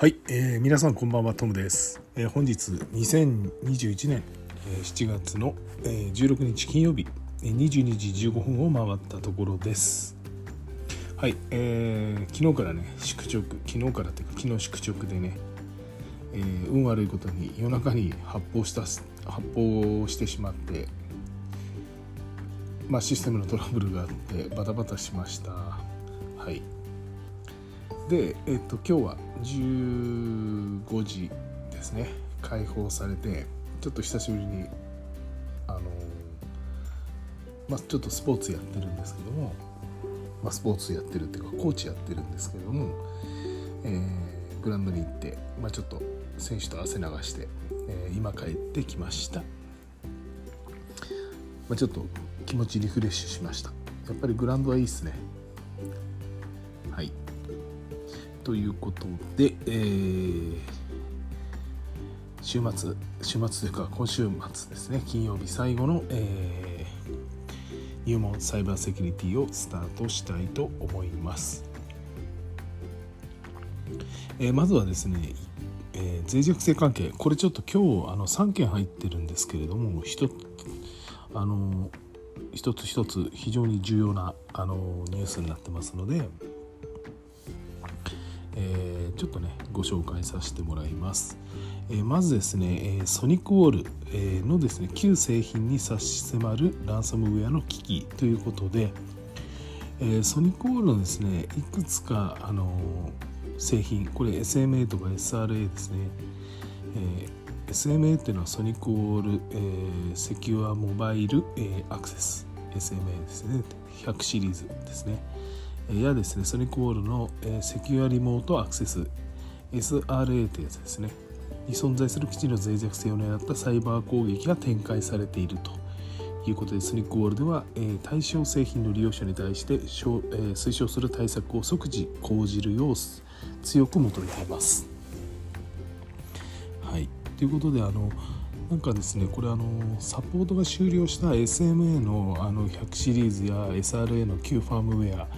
はい、えー、皆さんこんばんはトムです、えー、本日2021年、えー、7月の、えー、16日金曜日22時15分を回ったところです。はい、えー、昨日からね宿直昨日からというか昨日宿直でね、えー、運悪いことに夜中に発砲した発砲してしまってまあシステムのトラブルがあってバタバタしました。はい。で、えっと、今日は15時ですね。解放されてちょっと久しぶりにあの、まあ、ちょっとスポーツやってるんですけども、まあ、スポーツやってるっていうかコーチやってるんですけども、えー、グラウンドに行って、まあ、ちょっと選手と汗流して、えー、今帰ってきました、まあ、ちょっと気持ちリフレッシュしました。やっぱりグラウンドはいいっすね。ということで、えー、週末週末というか今週末ですね金曜日最後の、えー、入門サイバーセキュリティをスタートしたいと思います、えー、まずはですね、えー、脆弱性関係。これちょっと今日あの3件入ってるんですけれども一あの一つ一つ非常に重要なあのニュースになってますのでえー、ちょっとねご紹介させてもらいます、えー、まずですね、えソニックウォール、えのですね旧製品に差し迫るランサムウェアの危機ということで、えソニックウォールのですねいくつかあの製品これ SMA とか SRA ですね、え SMA っていうのはソニックウォール、えー、セキュアモバイル、えー、アクセス SMA ですね。100シリーズですね、やですねソニックウォールのセキュアリモートアクセス SRA ってやつですねに存在する基地の脆弱性を狙ったサイバー攻撃が展開されているということでソニックウォールでは、え、対象製品の利用者に対して、え、推奨する対策を即時講じるよう強く求めています。はい、ということであのなんかですねこれあのサポートが終了した SMA のあの100シリーズや SRA の旧ファームウェア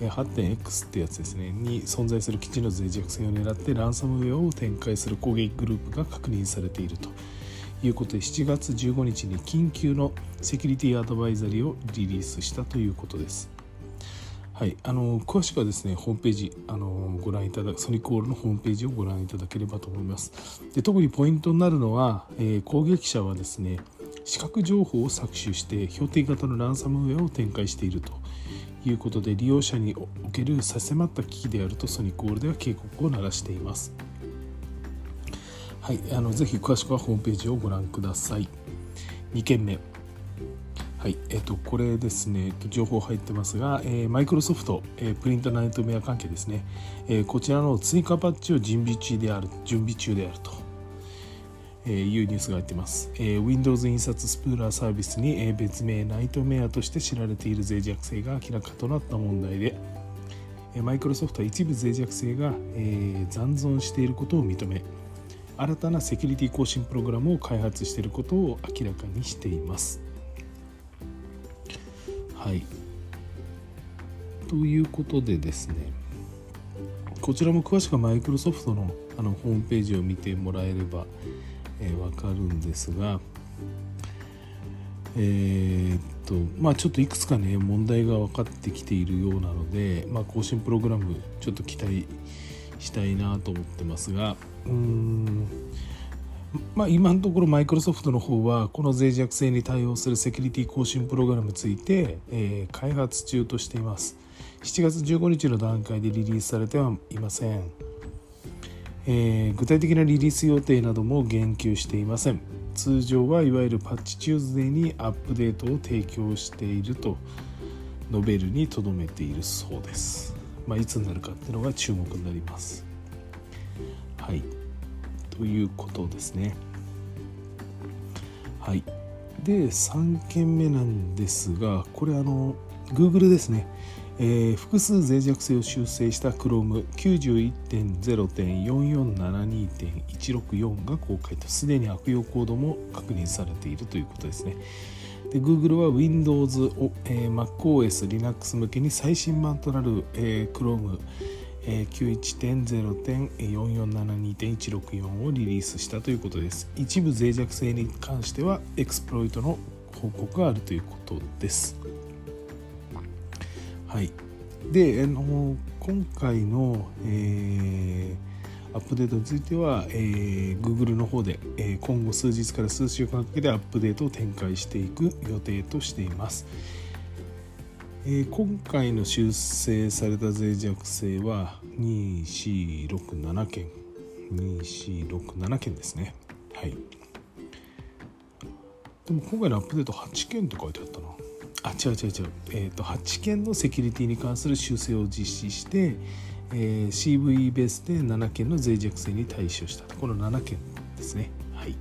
8.x ってやつですね。に存在する基地の脆弱性を狙ってランサムウェアを展開する攻撃グループが確認されていると。いうことで7月15日に緊急のセキュリティアドバイザリーをリリースしたということです。はい、あの詳しくはですねホームページあのご覧いただくソニックウォールのホームページをご覧いただければと思います。で特にポイントになるのは、えー、攻撃者はですね視覚情報を搾取して標的型のランサムウェアを展開していると。いうことで利用者における差し迫った危機であるとソニックウォールでは警告を鳴らしています。はいあのぜひ詳しくはホームページをご覧ください。2件目。はい、えっ、と、これですね、情報入ってますが、えマイクロソフト、え、プリントナイトメア関係ですね、えー、こちらの追加パッチを準備中である、準備中であると。えー、いうニュースが入ってます、えー、Windows 印刷スプーラーサービスに、えー、別名ナイトメアとして知られている脆弱性が明らかとなった問題で、マイクロソフトは一部脆弱性が、えー、残存していることを認め新たなセキュリティ更新プログラムを開発していることを明らかにしています。はい。ということでですねこちらも詳しくはマイクロソフトのあのホームページを見てもらえれば、えー、分かるんですがえー、っとまあちょっといくつかね問題が分かってきているようなので、まあ、更新プログラムちょっと期待したいなと思ってますがうーんまあ、今のところマイクロソフトの方はこの脆弱性に対応するセキュリティ更新プログラムについて、えー、開発中としています。7月15日の段階でリリースされてはいません、えー、具体的なリリース予定なども言及していません通常はいわゆるパッチチューズデーにアップデートを提供していると述べるにとどめているそうです、まあ、いつになるかっていうのが注目になりますはいということですね。はい。で、3件目なんですが、これあの、Google ですね。えー、複数脆弱性を修正した Chrome91.0.4472.164 が公開と。すでに悪用コードも確認されているということですね。で Google は Windows、えー、MacOS、Linux 向けに最新版となる、えー、Chrome 91.0.4472.164をリリースしたということです。一部脆弱性に関してはエクスプロイトの報告があるということです。はい。であの今回の、えーアップデートについては、えー、Google の方で、えー、今後数日から数週間かけてアップデートを展開していく予定としています。えー、今回の修正された脆弱性は2467件2467件ですね。はい。でも今回のアップデート8件って書いてあったな。あ違う違う違う、えーと、8件のセキュリティに関する修正を実施して、えー、CV ベースで7件の脆弱性に対処したこの7件ですね。はい。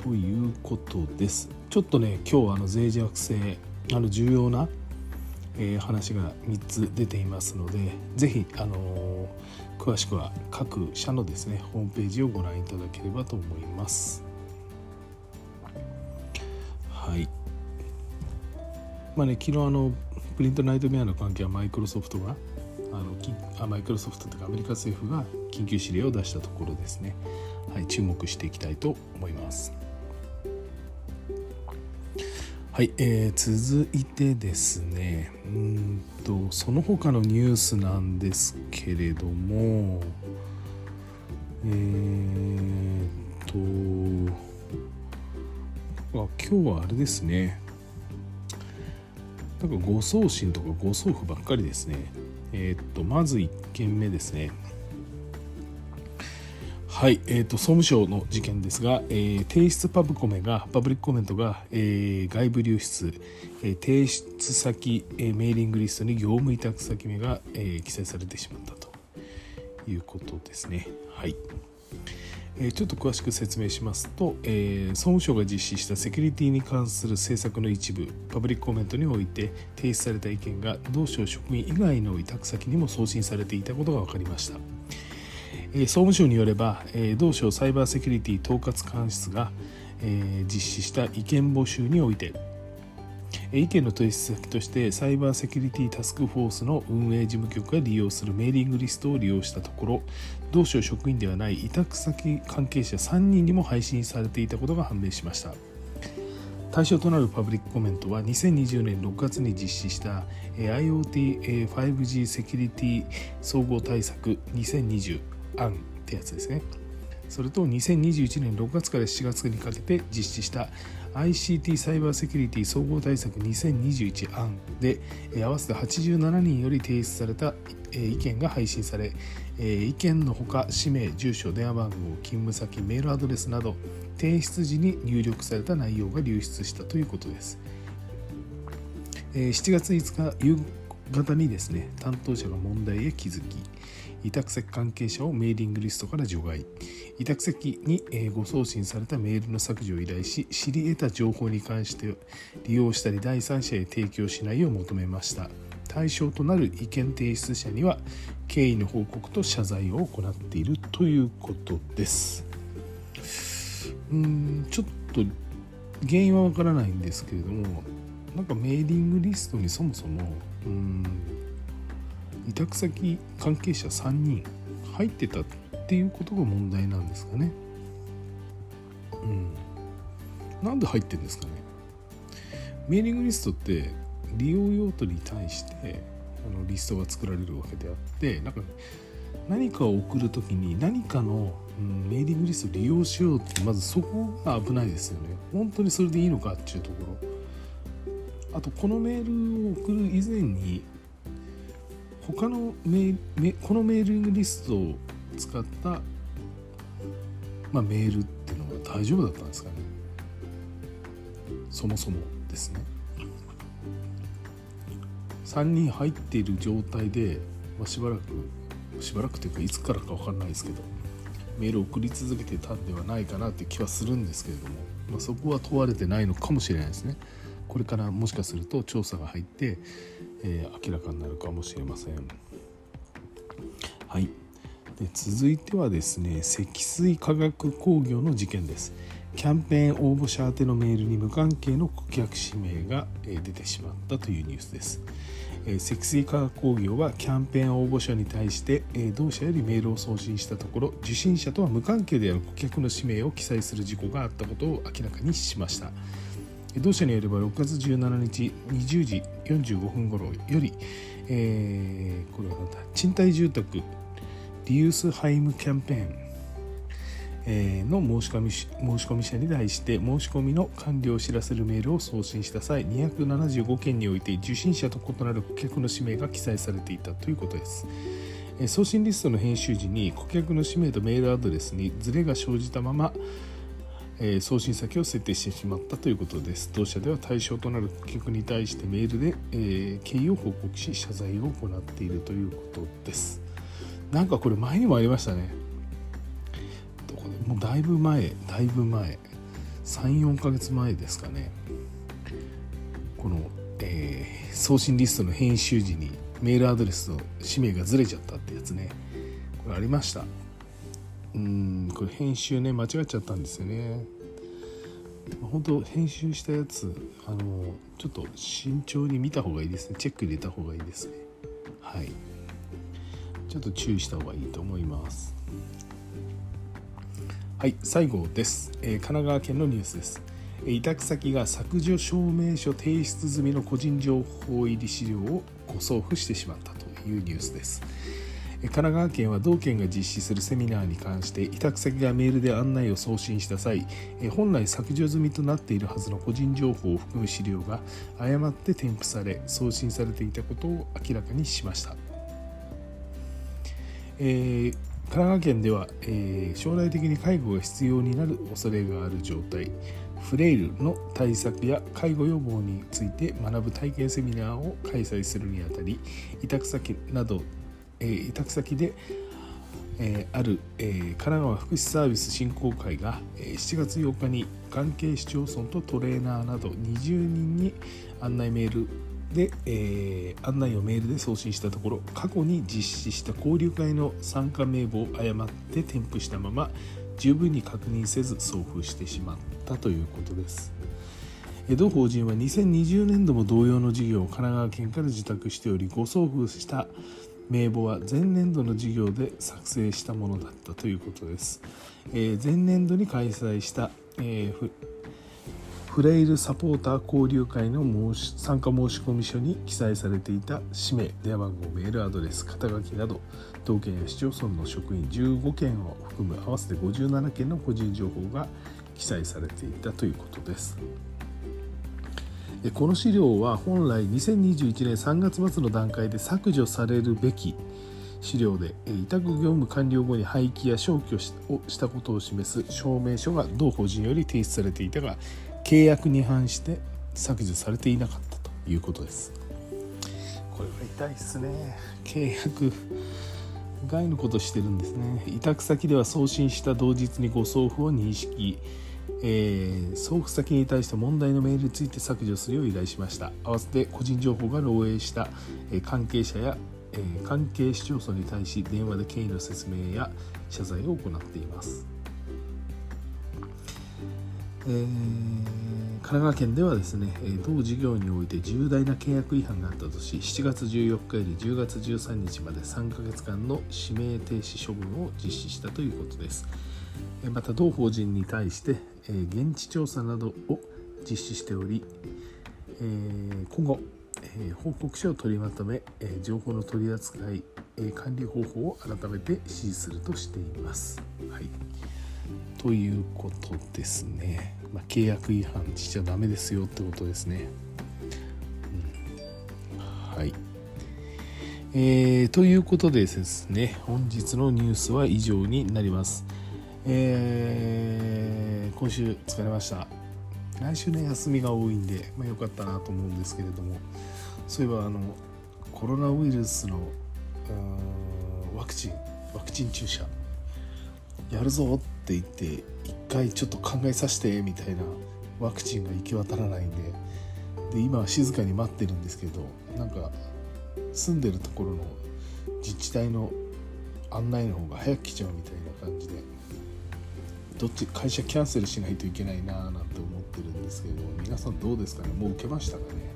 ということです。ちょっとね今日はあの脆弱性あの重要な、えー、話が3つ出ていますので是非、あのー、詳しくは各社のですねホームページをご覧いただければと思います。はい。まあね昨日あのプリントナイトメアの関係はマイクロソフトがあのあマイクロソフトというかアメリカ政府が緊急指令を出したところですね、はい、注目していきたいと思います。はい、えー、続いてですね。うんとその他のニュースなんですけれどもえー、とあ今日はあれですね。なんか誤送信とか誤送付ばっかりですね。えー、っとまず1件目ですね。はい、えーと、総務省の事件ですが、えー、提出パブコメがパブリックコメントが、えー、外部流出、えー、提出先、えー、メーリングリストに業務委託先名が、えー、記載されてしまったということですね。はい、ちょっと詳しく説明しますと、えー、総務省が実施したセキュリティに関する政策の一部パブリックコメントにおいて提出された意見が同省職員以外の委託先にも送信されていたことが分かりました。え総務省によればえ同省サイバーセキュリティ統括官室がえ実施した意見募集において意見の提出先としてサイバーセキュリティタスクフォースの運営事務局が利用するメーリングリストを利用したところ同省職員ではない委託先関係者3人にも配信されていたことが判明しました。対象となるパブリックコメントは2020年6月に実施した IoT5G セキュリティ総合対策2020案ってやつですね。それと2021年6月から7月にかけて実施した ICT サイバーセキュリティ総合対策2021案で合わせて87人より提出された意見が配信され意見のほか氏名住所電話番号勤務先メールアドレスなど提出時に入力された内容が流出したということです。7月5日夕方にですね担当者が問題へ気づき委託先関係者をメーリングリストから除外。委託先にご送信されたメールの削除を依頼し知り得た情報に関して利用したり第三者へ提供しないよう求めました。対象となる意見提出者には経緯の報告と謝罪を行っているということです。うんちょっと原因はわからないんですけれどもなんかメーリングリストにそもそもうん。委託先関係者3人入ってたっていうことが問題なんですかね。うん。なんで入ってんですかね。メーリングリストって利用用途に対してあのリストが作られるわけであってなんか何かを送る時に何かの、うん、メーリングリストを利用しようってまずそこが危ないですよね。本当にそれでいいのかっていうところ。あとこのメールを送る以前に他のメメこのメーリングリストを使った、まあ、メールっていうのは大丈夫だったんですかね。そもそもですね。3人入っている状態で、まあ、しばらくしばらくというかいつからか分かんないですけどメールを送り続けてたんではないかなって気はするんですけれども、まあ、そこは問われてないのかもしれないですね。これからもしかすると調査が入ってえー、明らかになるかもしれません。はいで続いてはですね積水化学工業の事件です、キャンペーン応募者宛てのメールに無関係の顧客指名が出てしまったというニュースです。積水化学工業はキャンペーン応募者に対して同社よりメールを送信したところ受信者とは無関係である顧客の氏名を記載する事故があったことを明らかにしました同社によれば6月17日20時45分頃より、えー、これはなんだ賃貸住宅リユースハイムキャンペーンの申し込み申し込み者に対して申し込みの完了を知らせるメールを送信した際275件において受信者と異なる顧客の氏名が記載されていたということです。送信リストの編集時に顧客の氏名とメールアドレスにズレが生じたままえ送信先を設定してしまったということです。同社では対象となる顧客に対してメールで、え、経緯を報告し謝罪を行っているということです。なんかこれ前にもありましたね。どこでもうだいぶ前だいぶ前34ヶ月前ですかねこの、えー、送信リストの編集時にメールアドレスの氏名がずれちゃったってやつねこれありましたうんこれ編集ね間違っちゃったんですよね。本当編集したやつあのちょっと慎重に見た方がいいですね。チェック入れた方がいいですね。はい。ちょっと注意した方がいいと思います。はい最後です、えー、神奈川県のニュースです。委託先が削除証明書提出済みの個人情報入り資料を誤送付してしまったというニュースです。神奈川県は同県が実施するセミナーに関して委託先がメールで案内を送信した際本来削除済みとなっているはずの個人情報を含む資料が誤って添付され送信されていたことを明らかにしました、えー神奈川県では、えー、将来的に介護が必要になる恐れがある状態フレイルの対策や介護予防について学ぶ体験セミナーを開催するにあたり委託先など、えー、委託先で、えー、ある、えー、神奈川福祉サービス振興会が、え、7月8日に関係市町村とトレーナーなど20人に案内メールで、えー、案内をメールで送信したところ過去に実施した交流会の参加名簿を誤って添付したまま十分に確認せず送付してしまったということです。同法人は2020年度も同様の事業を神奈川県から受託しており誤送付した名簿は前年度の事業で作成したものだったということです、えー、前年度に開催した、えーフレイルサポーター交流会の申し参加申込書に記載されていた氏名電話番号メールアドレス肩書きなど道県や市町村の職員15件を含む合わせて57件の個人情報が記載されていたということです。この資料は本来2021年3月末の段階で削除されるべき資料で委託業務完了後に廃棄や消去をしたことを示す証明書が同法人より提出されていたが契約に反して削除されていなかったということです。これは痛いですね。契約外のことしてるんですね。委託先では送信した同日にご送付を認識えー、送付先に対して問題のメールについて削除するよう依頼しました。合わせて個人情報が漏洩した、え関係者や、えー、関係市町村に対し電話で経緯の説明や謝罪を行っています。えー、神奈川県ではですね同事業において重大な契約違反があったとし7月14日より10月13日まで3ヶ月間の指名停止処分を実施したということです。また同法人に対して現地調査などを実施しており今後報告書を取りまとめ情報の取り扱い管理方法を改めて指示するとしています。はいということですね。まあ、契約違反しちゃダメですよってことですね。はい。えー、ということでですね、本日のニュースは以上になります。えー、今週疲れました。来週ね、休みが多いんで、まあ、よかったなと思うんですけれども、そういえばあのコロナウイルスのワクチン、ワクチン注射やるぞって言って一回ちょっと考えさせてみたいなワクチンが行き渡らないんで。で今は静かに待ってるんですけどなんか住んでるところの自治体の案内の方が早く来ちゃうみたいな感じで。どっち会社キャンセルしないといけないなーなんて思ってるんですけど皆さんどうですかね？もう受けましたかね？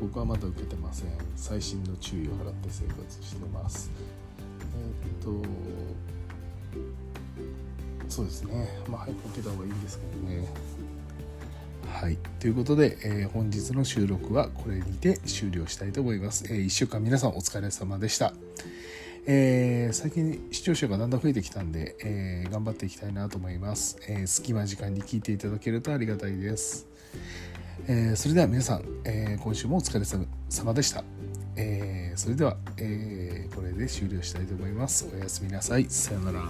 僕はまだ受けてません。細心の注意を払って生活してます。えー、っとそうですね。まあ早く受けた方がいいんですけどね。はい、ということで、えー、本日の収録はこれにて終了したいと思います。えー、1週間皆さんお疲れ様でした。えー、最近視聴者がだんだん増えてきたんで、えー、頑張っていきたいなと思います、えー、隙間時間に聞いていただけるとありがたいです、えそれでは皆さん、え今週もお疲れ様でした、えそれでは、えこれで終了したいと思います。おやすみなさい。さようなら。